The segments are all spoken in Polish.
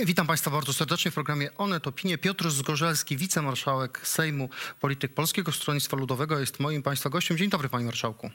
Witam Państwa bardzo serdecznie w programie Onet Opinie. Piotr Zgorzelski, wicemarszałek Sejmu, polityk Polskiego Stronnictwa Ludowego jest moim Państwa gościem. Dzień dobry Panie Marszałku.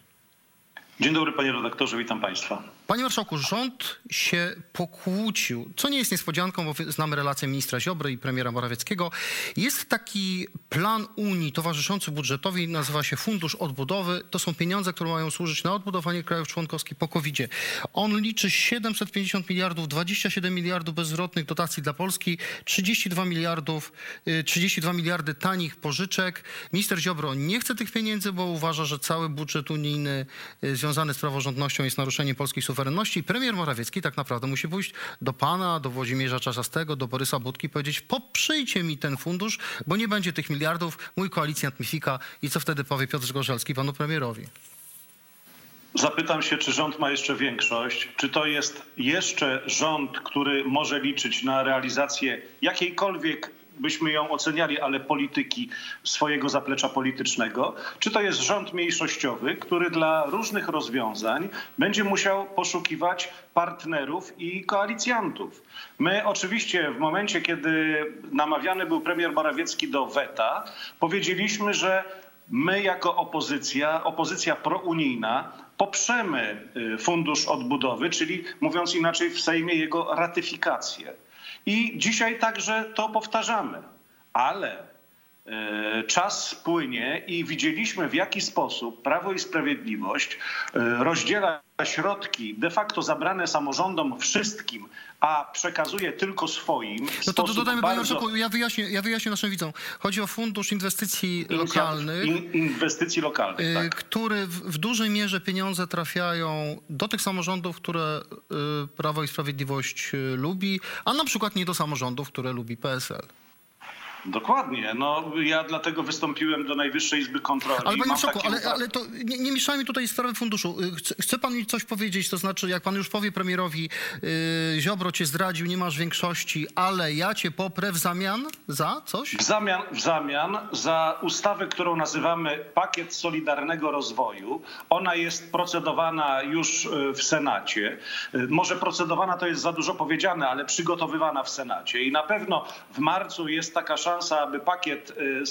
Dzień dobry panie redaktorze, witam państwa. Panie Marszałku, rząd się pokłócił, co nie jest niespodzianką, bo znamy relację ministra Ziobry i premiera Morawieckiego. Jest taki plan Unii towarzyszący budżetowi, nazywa się Fundusz Odbudowy. To są pieniądze, które mają służyć na odbudowanie krajów członkowskich po covid -zie. On liczy 750 miliardów, 27 miliardów bezzwrotnych dotacji dla Polski, 32 miliardów, 32 miliardy tanich pożyczek. Minister Ziobro nie chce tych pieniędzy, bo uważa, że cały budżet unijny związany z praworządnością jest naruszeniem polskiej suwerenności. Premier Morawiecki tak naprawdę musi pójść do pana, do Włodzimierza Czarzastego, do Borysa Budki i powiedzieć poprzyjcie mi ten fundusz, bo nie będzie tych miliardów, mój koalicjant mi fika. I co wtedy powie Piotr Zgorzelski panu premierowi? Zapytam się, czy rząd ma jeszcze większość? Czy to jest jeszcze rząd, który może liczyć na realizację jakiejkolwiek byśmy ją oceniali, ale polityki swojego zaplecza politycznego, czy to jest rząd mniejszościowy, który dla różnych rozwiązań będzie musiał poszukiwać partnerów i koalicjantów. My oczywiście w momencie, kiedy namawiany był premier Morawiecki do weta, powiedzieliśmy, że my jako opozycja, opozycja prounijna, poprzemy y, Fundusz Odbudowy, czyli mówiąc inaczej w Sejmie jego ratyfikację. I dzisiaj także to powtarzamy. Ale czas płynie i widzieliśmy w jaki sposób Prawo i Sprawiedliwość e, rozdziela środki de facto zabrane samorządom wszystkim, a przekazuje tylko swoim. No to dodajmy, bardzo... panie marszałku, ja wyjaśnię, ja wyjaśnię naszym widzom. Chodzi o Fundusz Inwestycji Lokalnych. In, inwestycji lokalnych, y, tak. Który w, w, dużej mierze pieniądze trafiają do tych samorządów, które Prawo i Sprawiedliwość lubi, a na przykład nie do samorządów, które lubi PSL. Dokładnie. No, ja dlatego wystąpiłem do Najwyższej Izby Kontroli. Ale panie marszałku, ale, ale to nie, nie mieszajmy tutaj sprawy funduszu. Y, chce, chce, pan mi coś powiedzieć, to znaczy jak pan już powie premierowi yy, Ziobro cię zdradził, nie masz większości, ale ja cię poprę w zamian za coś? W zamian, w zamian za ustawę, którą nazywamy Pakiet Solidarnego Rozwoju. Ona jest procedowana już y, w Senacie. Y, może procedowana to jest za dużo powiedziane, ale przygotowywana w Senacie. I na pewno w marcu jest taka szansa, szansa, aby pakiet y,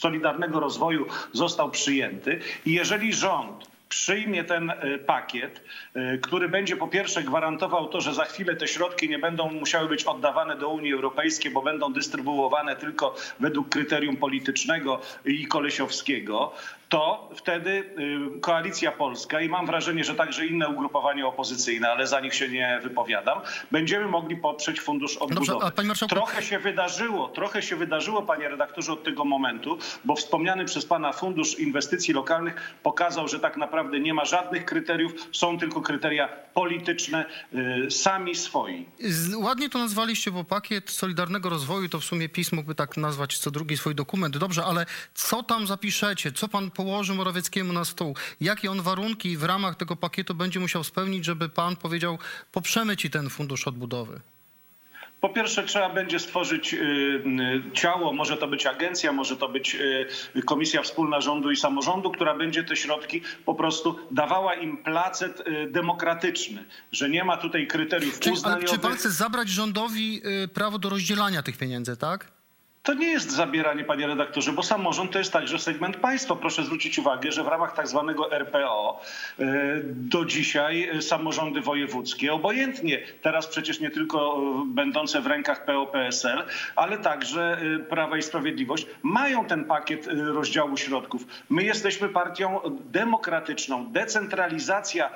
Solidarnego Rozwoju został przyjęty. I jeżeli rząd przyjmie ten y, pakiet, y, który będzie po pierwsze gwarantował to, że za chwilę te środki nie będą musiały być oddawane do Unii Europejskiej, bo będą dystrybuowane tylko według kryterium politycznego i kolesiowskiego, to wtedy y, Koalicja Polska i mam wrażenie, że także inne ugrupowania opozycyjne, ale za nich się nie wypowiadam, będziemy mogli poprzeć Fundusz Odbudowy. Dobrze. Trochę się wydarzyło, trochę się wydarzyło, panie redaktorze, od tego momentu, bo wspomniany przez pana Fundusz Inwestycji Lokalnych pokazał, że tak naprawdę nie ma żadnych kryteriów, są tylko kryteria polityczne, y, sami swoi. Ładnie to nazwaliście, bo pakiet Solidarnego Rozwoju to w sumie PiS mógłby tak nazwać co drugi swój dokument. Dobrze, ale co tam zapiszecie? Co pan położy Morawieckiemu na stół? Jakie on warunki w ramach tego pakietu będzie musiał spełnić, żeby pan powiedział, poprzemy ci ten fundusz odbudowy? Po pierwsze, trzeba będzie stworzyć y, y, ciało, może to być agencja, może to być y, Komisja Wspólna Rządu i Samorządu, która będzie te środki po prostu dawała im placet demokratyczny, że nie ma tutaj kryteriów Czyli, uznaniowych. Ale czy pan chce zabrać rządowi prawo do rozdzielania tych pieniędzy, tak? To nie jest zabieranie, panie redaktorze, bo samorząd to jest także segment państwa. Proszę zwrócić uwagę, że w ramach tak zwanego RPO e, do dzisiaj samorządy wojewódzkie, obojętnie teraz przecież nie tylko e, będące w rękach PO-PSL, ale także e, Prawa i Sprawiedliwość, mają ten pakiet rozdziału środków. My jesteśmy partią demokratyczną. Decentralizacja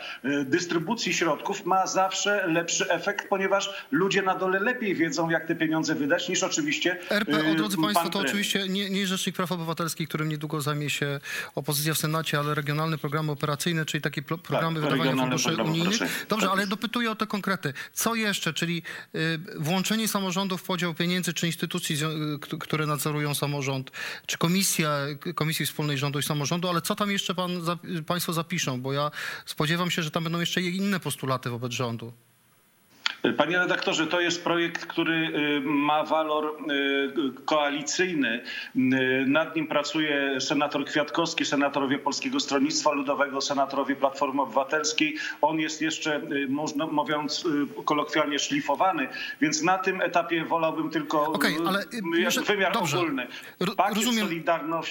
dystrybucji środków ma zawsze lepszy efekt, ponieważ ludzie na dole lepiej wiedzą, jak te pieniądze wydać, niż oczywiście RPO drodzy Państwo, to oczywiście nie, nie Rzecznik Praw Obywatelskich, którym niedługo zajmie się opozycja w Senacie, ale regionalne programy operacyjne, czyli takie pro, programy tak, wydawania funduszy unijnych. Dobrze, ale dopytuję o te konkrety. Co jeszcze, czyli y, włączenie samorządów w podział pieniędzy, czy instytucji, y, które nadzorują samorząd, czy komisja, Komisji Wspólnej Rządu i Samorządu, ale co tam jeszcze pan, Państwo zapiszą, bo ja spodziewam się, że tam będą jeszcze inne postulaty wobec rządu. Panie redaktorze, to jest projekt, który y, ma walor y, koalicyjny. Y, nad nim pracuje senator Kwiatkowski, senatorowie Polskiego Stronnictwa Ludowego, senatorowie Platformy Obywatelskiej. On jest jeszcze, można, mówiąc kolokwialnie, szlifowany, więc na tym etapie wolałbym tylko okay, ale, wymiar dobrze. ogólny. Pakiet Rozumiem.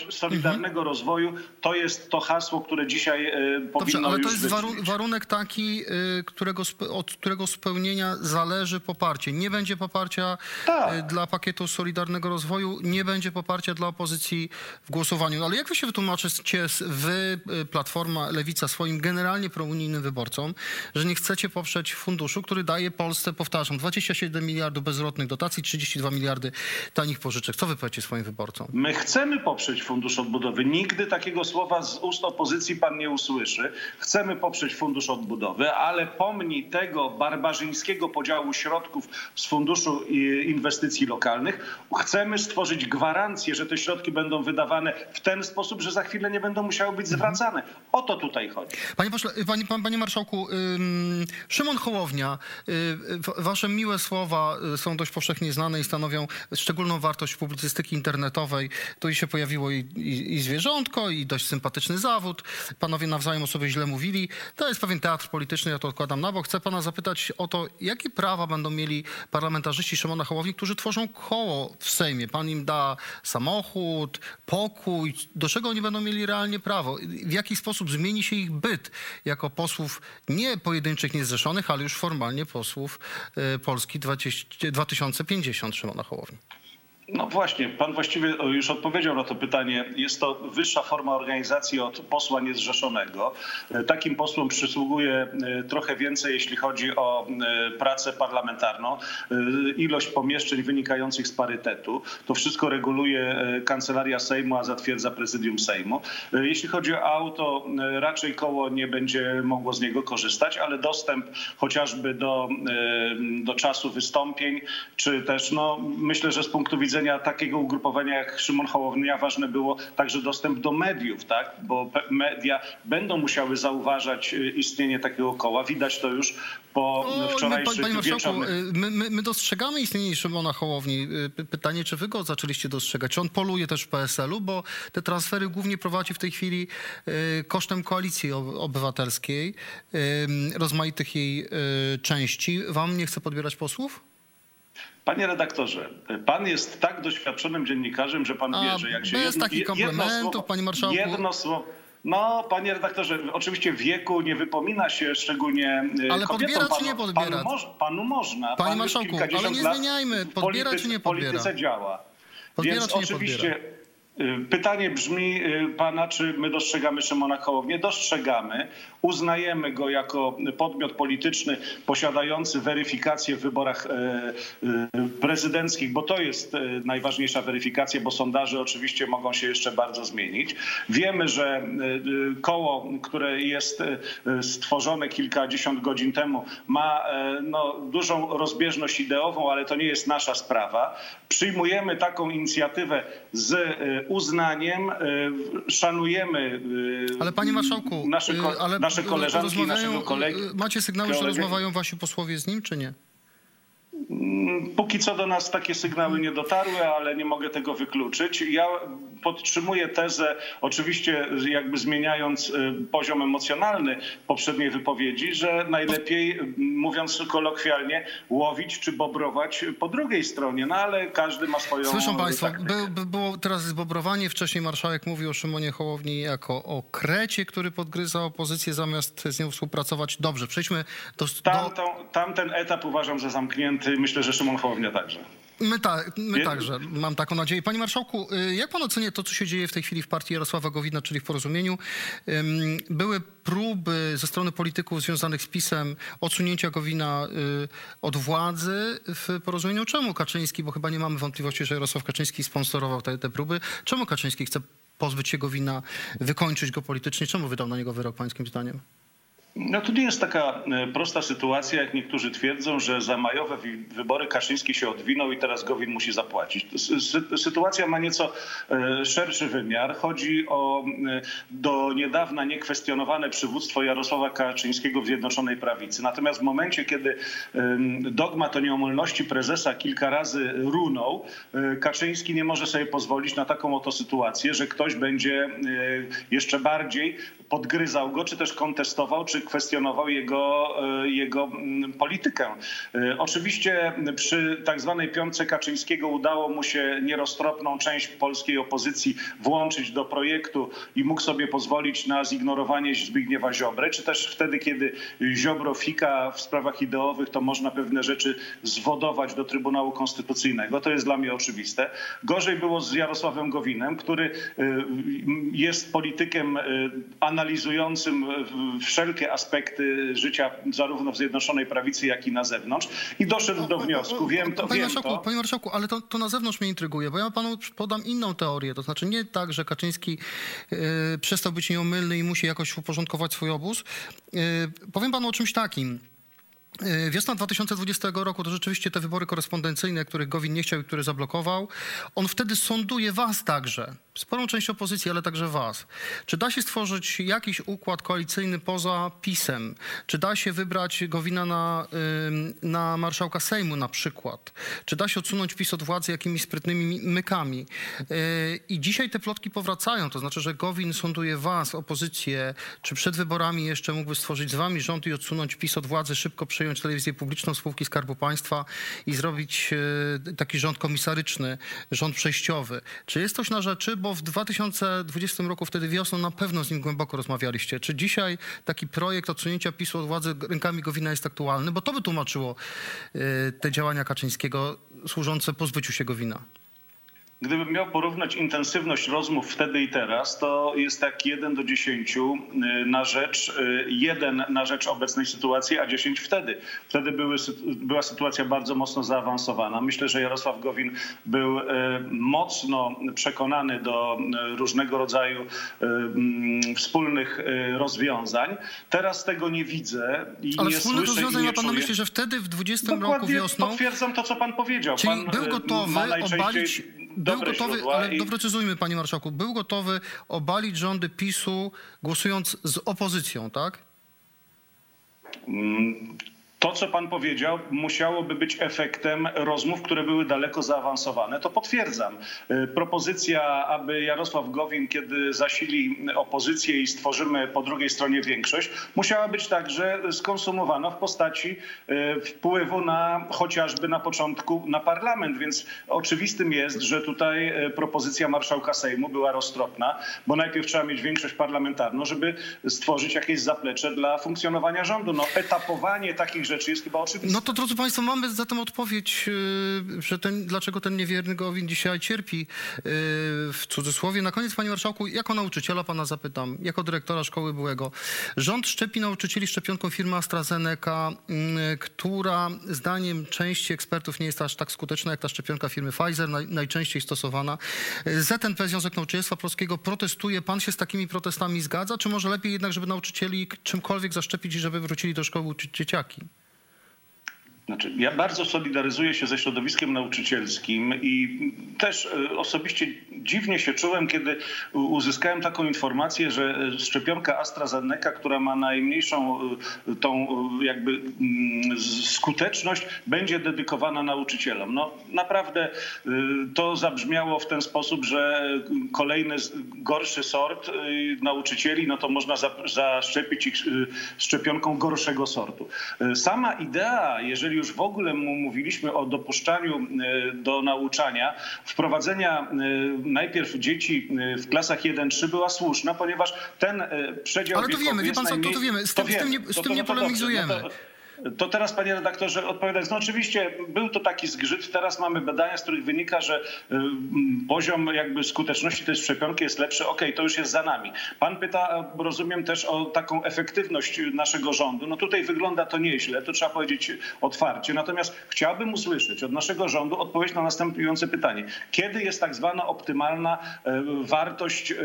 Solidarnego mhm. Rozwoju to jest to hasło, które dzisiaj powinno Dobrze, ale to jest warunek taki, którego, od którego spełnienia zależy poparcie. Nie będzie poparcia tak. Y, dla pakietu Solidarnego Rozwoju, nie będzie poparcia dla opozycji w głosowaniu. Ale jak wy się wytłumaczycie, wy, y, Platforma, Lewica, swoim generalnie prounijnym wyborcom, że nie chcecie poprzeć funduszu, który daje Polsce, powtarzam, 27 miliardów bezrotnych dotacji, 32 miliardy tanich pożyczek. Co wy powiecie swoim wyborcom? My chcemy poprzeć Fundusz Odbudowy. Nigdy takiego słowa z ust opozycji pan nie usłyszy. Chcemy poprzeć Fundusz Odbudowy, ale pomni tego barbarzyńskiego podziału środków z Funduszu Inwestycji Lokalnych. Chcemy stworzyć gwarancję, że te środki będą wydawane w ten sposób, że za chwilę nie będą musiały być zwracane. O to tutaj chodzi. Panie, pośle, panie, panie marszałku, Szymon Hołownia, y, wasze miłe słowa y, są dość powszechnie znane i stanowią szczególną wartość publicystyki internetowej. Tu się pojawiło i, i, i zwierzątko, i dość sympatyczny zawód. Panowie nawzajem o sobie źle mówili. To jest pewien teatr polityczny, ja to odkładam na bok. Chcę pana zapytać o to, jakie prawa będą mieli parlamentarzyści Szymona Hołowni, którzy tworzą koło w Sejmie. Pan im da samochód, pokój. Do czego oni będą mieli realnie prawo? W jaki sposób zmieni się ich byt jako posłów nie pojedynczych, niezrzeszonych, ale już formalnie posłów y, Polski 20, 2050 Szymona Hołowni? No właśnie, pan właściwie już odpowiedział na to pytanie. Jest to wyższa forma organizacji od posła niezrzeszonego. E, takim posłom przysługuje e, trochę więcej, jeśli chodzi o e, pracę parlamentarną, ilość pomieszczeń wynikających z parytetu. To wszystko reguluje Kancelaria Sejmu, a zatwierdza Prezydium Sejmu. Jeśli chodzi o auto, raczej koło nie będzie mogło z niego korzystać, ale dostęp chociażby do, do czasu wystąpień, czy też, no, myślę, że z punktu widzenia takiego ugrupowania jak Szymon Hołownia ważne było także dostęp do mediów, tak? bo media będą musiały zauważać y, istnienie takiego koła. Widać to już po wczorajszych Panie Marszałku, y, my, my, my, dostrzegamy istnienie Szymona Hołowni. Y, pytanie, czy wy go zaczęliście dostrzegać? Czy on poluje też w PSL-u? Bo te transfery głównie prowadzi w tej chwili kosztem koalicji obywatelskiej, rozmaitych jej części. Wam nie chce podbierać posłów? Panie redaktorze, pan jest tak doświadczonym dziennikarzem, że pan A, wie, że jak się... Jedno, takich komplementów, słowo, panie marszałku. Jedno słowo, no, panie redaktorze, oczywiście wieku nie wypomina się szczególnie y, Ale kobietom. podbiera czy nie podbiera? Panu, moż, panu można. Panie pan marszałku, ale nie zmieniajmy. Podbiera czy nie podbiera? W polityce działa. Podbiera Więc czy nie oczywiście... Podbiera? Y, pytanie brzmi y, pana, czy my dostrzegamy Szymona Hołownię? Dostrzegamy. Uznajemy go jako podmiot polityczny posiadający weryfikację w wyborach e, prezydenckich, bo to jest najważniejsza weryfikacja, bo sondaże oczywiście mogą się jeszcze bardzo zmienić. Wiemy, że koło, które jest stworzone kilkadziesiąt godzin temu, ma no, dużą rozbieżność ideową, ale to nie jest nasza sprawa. Przyjmujemy taką inicjatywę z uznaniem, szanujemy. Ale panie marszałku, nasze, ale nasze koleżanki naszego kolegi. Macie sygnały, że rozmawiają wasi posłowie z nim, czy nie? Mm, póki co do nas takie sygnały nie dotarły, ale nie mogę tego wykluczyć. Ja podtrzymuję tezę, oczywiście jakby zmieniając y, poziom emocjonalny poprzedniej wypowiedzi, że najlepiej, mówiąc kolokwialnie, łowić czy bobrować po drugiej stronie, no ale każdy ma swoją Słyszą Państwo, by, było teraz zbobrowanie, wcześniej marszałek mówił o Szymonie Hołowni jako o krecie, który podgryza opozycję zamiast z nią współpracować. Dobrze, przejdźmy do... Tamtą, tamten etap uważam za zamknięty, myślę, że Szymon Hołownia także. My, ta, my także, mam taką nadzieję. Panie Marszałku, y, jak pan ocenia to, co się dzieje w tej chwili w partii Jarosława Gowina, czyli w Porozumieniu? Były próby ze strony polityków związanych z PiSem odsunięcia Gowina y, od władzy w Porozumieniu. Czemu Kaczyński, bo chyba nie mamy wątpliwości, że Jarosław Kaczyński sponsorował te, te próby, czemu Kaczyński chce pozbyć się Gowina, wykończyć go politycznie? Czemu wydał na niego wyrok, pańskim zdaniem? No to nie jest taka e, prosta sytuacja, jak niektórzy twierdzą, że za majowe wybory Kaszyński się odwinął i teraz Gowin musi zapłacić. Sytuacja ma nieco e, szerszy wymiar. Chodzi o e, do niedawna niekwestionowane przywództwo Jarosława Kaczyńskiego w Zjednoczonej Prawicy. Natomiast w momencie, kiedy dogmat o nieomylności prezesa kilka razy runął, Kaczyński nie może sobie pozwolić na taką oto sytuację, że ktoś będzie jeszcze bardziej podgryzał go, czy też kontestował, czy kwestionował jego, e, jego mm, politykę. E, oczywiście przy tak zwanej piątce Kaczyńskiego udało mu się nieroztropną część polskiej opozycji włączyć do projektu i mógł sobie pozwolić na zignorowanie Zbigniewa Ziobry, czy też wtedy, kiedy Ziobro fika w sprawach ideowych, to można pewne rzeczy zwodować do Trybunału Konstytucyjnego. To jest dla mnie oczywiste. Gorzej było z Jarosławem Gowinem, który e, jest politykiem analizującym wszelkie aspekty życia zarówno w Zjednoczonej Prawicy, jak i na zewnątrz i doszedł do wniosku, wiem to, panie wiem marszałku, to. Panie marszałku, ale to, to na zewnątrz mnie intryguje, bo ja panu podam inną teorię, to znaczy nie tak, że Kaczyński yy, przestał być nieomylny i musi jakoś uporządkować swój obóz. Yy, powiem panu o czymś takim. E, wiosna 2020 roku to rzeczywiście te wybory korespondencyjne, których Gowin nie chciał i które zablokował. On wtedy sąduje was także, sporą część opozycji, ale także was. Czy da się stworzyć jakiś układ koalicyjny poza PiSem? Czy da się wybrać Gowina na, na marszałka Sejmu na przykład? Czy da się odsunąć PiS od władzy jakimiś sprytnymi mykami? E, I dzisiaj te plotki powracają, to znaczy, że Gowin sąduje was, opozycję, czy przed wyborami jeszcze mógłby stworzyć z wami rząd i odsunąć PiS od władzy, szybko przejąć telewizję publiczną, spółki Skarbu Państwa i zrobić e, taki rząd komisaryczny, rząd przejściowy. Czy jest coś na rzeczy? Bo w 2020 roku, wtedy wiosną, na pewno z nim głęboko rozmawialiście. Czy dzisiaj taki projekt odsunięcia PiSu od władzy rękami Gowina jest aktualny? Bo to by tłumaczyło e, te działania Kaczyńskiego służące pozbyciu się Gowina. Gdybym miał porównać intensywność rozmów wtedy i teraz, to jest tak 1 do 10 y, na rzecz, 1 y, na rzecz obecnej sytuacji, a 10 wtedy. Wtedy były, była sytuacja bardzo mocno zaawansowana. Myślę, że Jarosław Gowin był y, mocno przekonany do różnego rodzaju mm, wspólnych rozwiązań. Teraz tego nie widzę i Ale nie wspólne słyszę rozwiązania ma pan na myśli, że wtedy w 20 Dokładnie roku wiosną... potwierdzam to, co pan powiedział. Czyli pan był gotowy obalić był gotowy, ale i... doprecyzujmy, panie marszałku, był gotowy obalić rządy PiSu głosując z opozycją, tak? To, co pan powiedział, musiałoby być efektem rozmów, które były daleko zaawansowane. To potwierdzam. Y, propozycja, aby Jarosław Gowin, kiedy zasili opozycję i stworzymy po drugiej stronie większość, musiała być także skonsumowana w postaci y, wpływu na chociażby na początku na parlament. Więc oczywistym jest, że tutaj y, propozycja marszałka Sejmu była roztropna, bo najpierw trzeba mieć większość parlamentarną, żeby stworzyć jakieś zaplecze dla funkcjonowania rządu. No, etapowanie takich rzeczy rzeczy jest chyba. No to drodzy Państwo, mamy zatem odpowiedź, y, że ten, dlaczego ten niewierny Gowin dzisiaj cierpi y, w cudzysłowie. Na koniec, Panie Marszałku, jako nauczyciela Pana zapytam, jako dyrektora szkoły byłego. Rząd szczepi nauczycieli szczepionką firmy AstraZeneca, y, która zdaniem części ekspertów nie jest aż tak skuteczna jak ta szczepionka firmy Pfizer, naj, najczęściej stosowana. ZNP, Związek Nauczycielstwa Polskiego, protestuje. Pan się z takimi protestami zgadza? Czy może lepiej jednak, żeby nauczycieli czymkolwiek zaszczepić i żeby wrócili do szkoły uczyć dzieciaki? Znaczy, ja bardzo solidaryzuję się ze środowiskiem nauczycielskim i też e, osobiście dziwnie się czułem, kiedy uzyskałem taką informację, że e, szczepionka AstraZeneca, która ma najmniejszą e, tą jakby mm, skuteczność, będzie dedykowana nauczycielom. No naprawdę to zabrzmiało w ten sposób, że kolejny gorszy sort nauczycieli, no to można zaszczepić ich szczepionką gorszego sortu. Sama idea, jeżeli jeżeli już w ogóle mówiliśmy o dopuszczaniu e, do nauczania, wprowadzenia e, najpierw dzieci e, w klasach 1-3 była słuszna, ponieważ ten przedział Ale to wiemy, wie pan co, to, to wiemy, z tym, z tym nie, z tym nie polemizujemy. To teraz, panie redaktorze, odpowiadając, no oczywiście był to taki zgrzyt. Teraz mamy badania, z których wynika, że y, poziom jakby skuteczności tej szczepionki jest lepszy. Okej, to już jest za nami. Pan pyta, rozumiem też o taką efektywność naszego rządu. No tutaj wygląda to nieźle, to trzeba powiedzieć otwarcie. Natomiast chciałbym usłyszeć od naszego rządu odpowiedź na następujące pytanie. Kiedy jest tak zwana optymalna e, wartość e,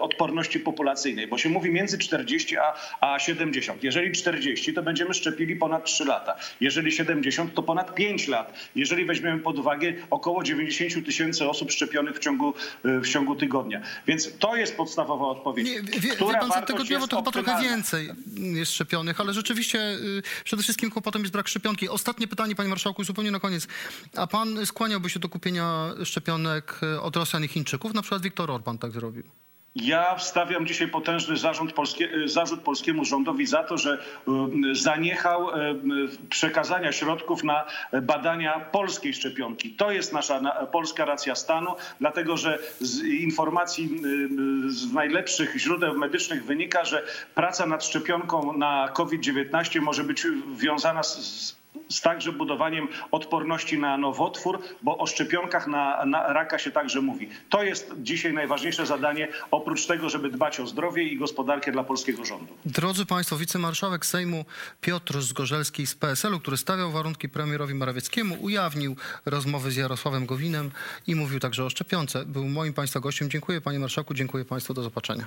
odporności populacyjnej? Bo się mówi między 40 a, a 70. Jeżeli 40, to będziemy szczepili ponad 3 lata. Jeżeli 70, to ponad 5 lat. Jeżeli weźmiemy pod uwagę około 90 tysięcy osób szczepionych w ciągu, e, w ciągu tygodnia. Więc to jest podstawowa odpowiedź. Nie, wie, wie Która pan, wartość tygodniowo jest to chyba trochę więcej jest szczepionych, ale rzeczywiście y, przede wszystkim kłopotem jest brak szczepionki. Ostatnie pytanie, panie marszałku, zupełnie na koniec. A pan skłaniałby się do kupienia szczepionek y, od Rosjan i Chińczyków? Na przykład Viktor Orban tak zrobił. Ja wstawiam dzisiaj potężny zarzut, polskie, zarzut polskiemu rządowi za to, że y, zaniechał y, przekazania środków na badania polskiej szczepionki. To jest nasza na, polska racja stanu, dlatego że z informacji z najlepszych źródeł medycznych wynika, że praca nad szczepionką na COVID-19 może być wiązana z, z także budowaniem odporności na nowotwór, bo o szczepionkach na, na raka się także mówi. To jest dzisiaj najważniejsze zadanie, oprócz tego, żeby dbać o zdrowie i gospodarkę dla polskiego rządu. Drodzy Państwo, wicemarszałek Sejmu Piotr Zgorzelski z PSL-u, który stawiał warunki premierowi Morawieckiemu, ujawnił rozmowy z Jarosławem Gowinem i mówił także o szczepionce. Był moim Państwa gościem. Dziękuję Panie Marszałku, dziękuję Państwu, do zobaczenia.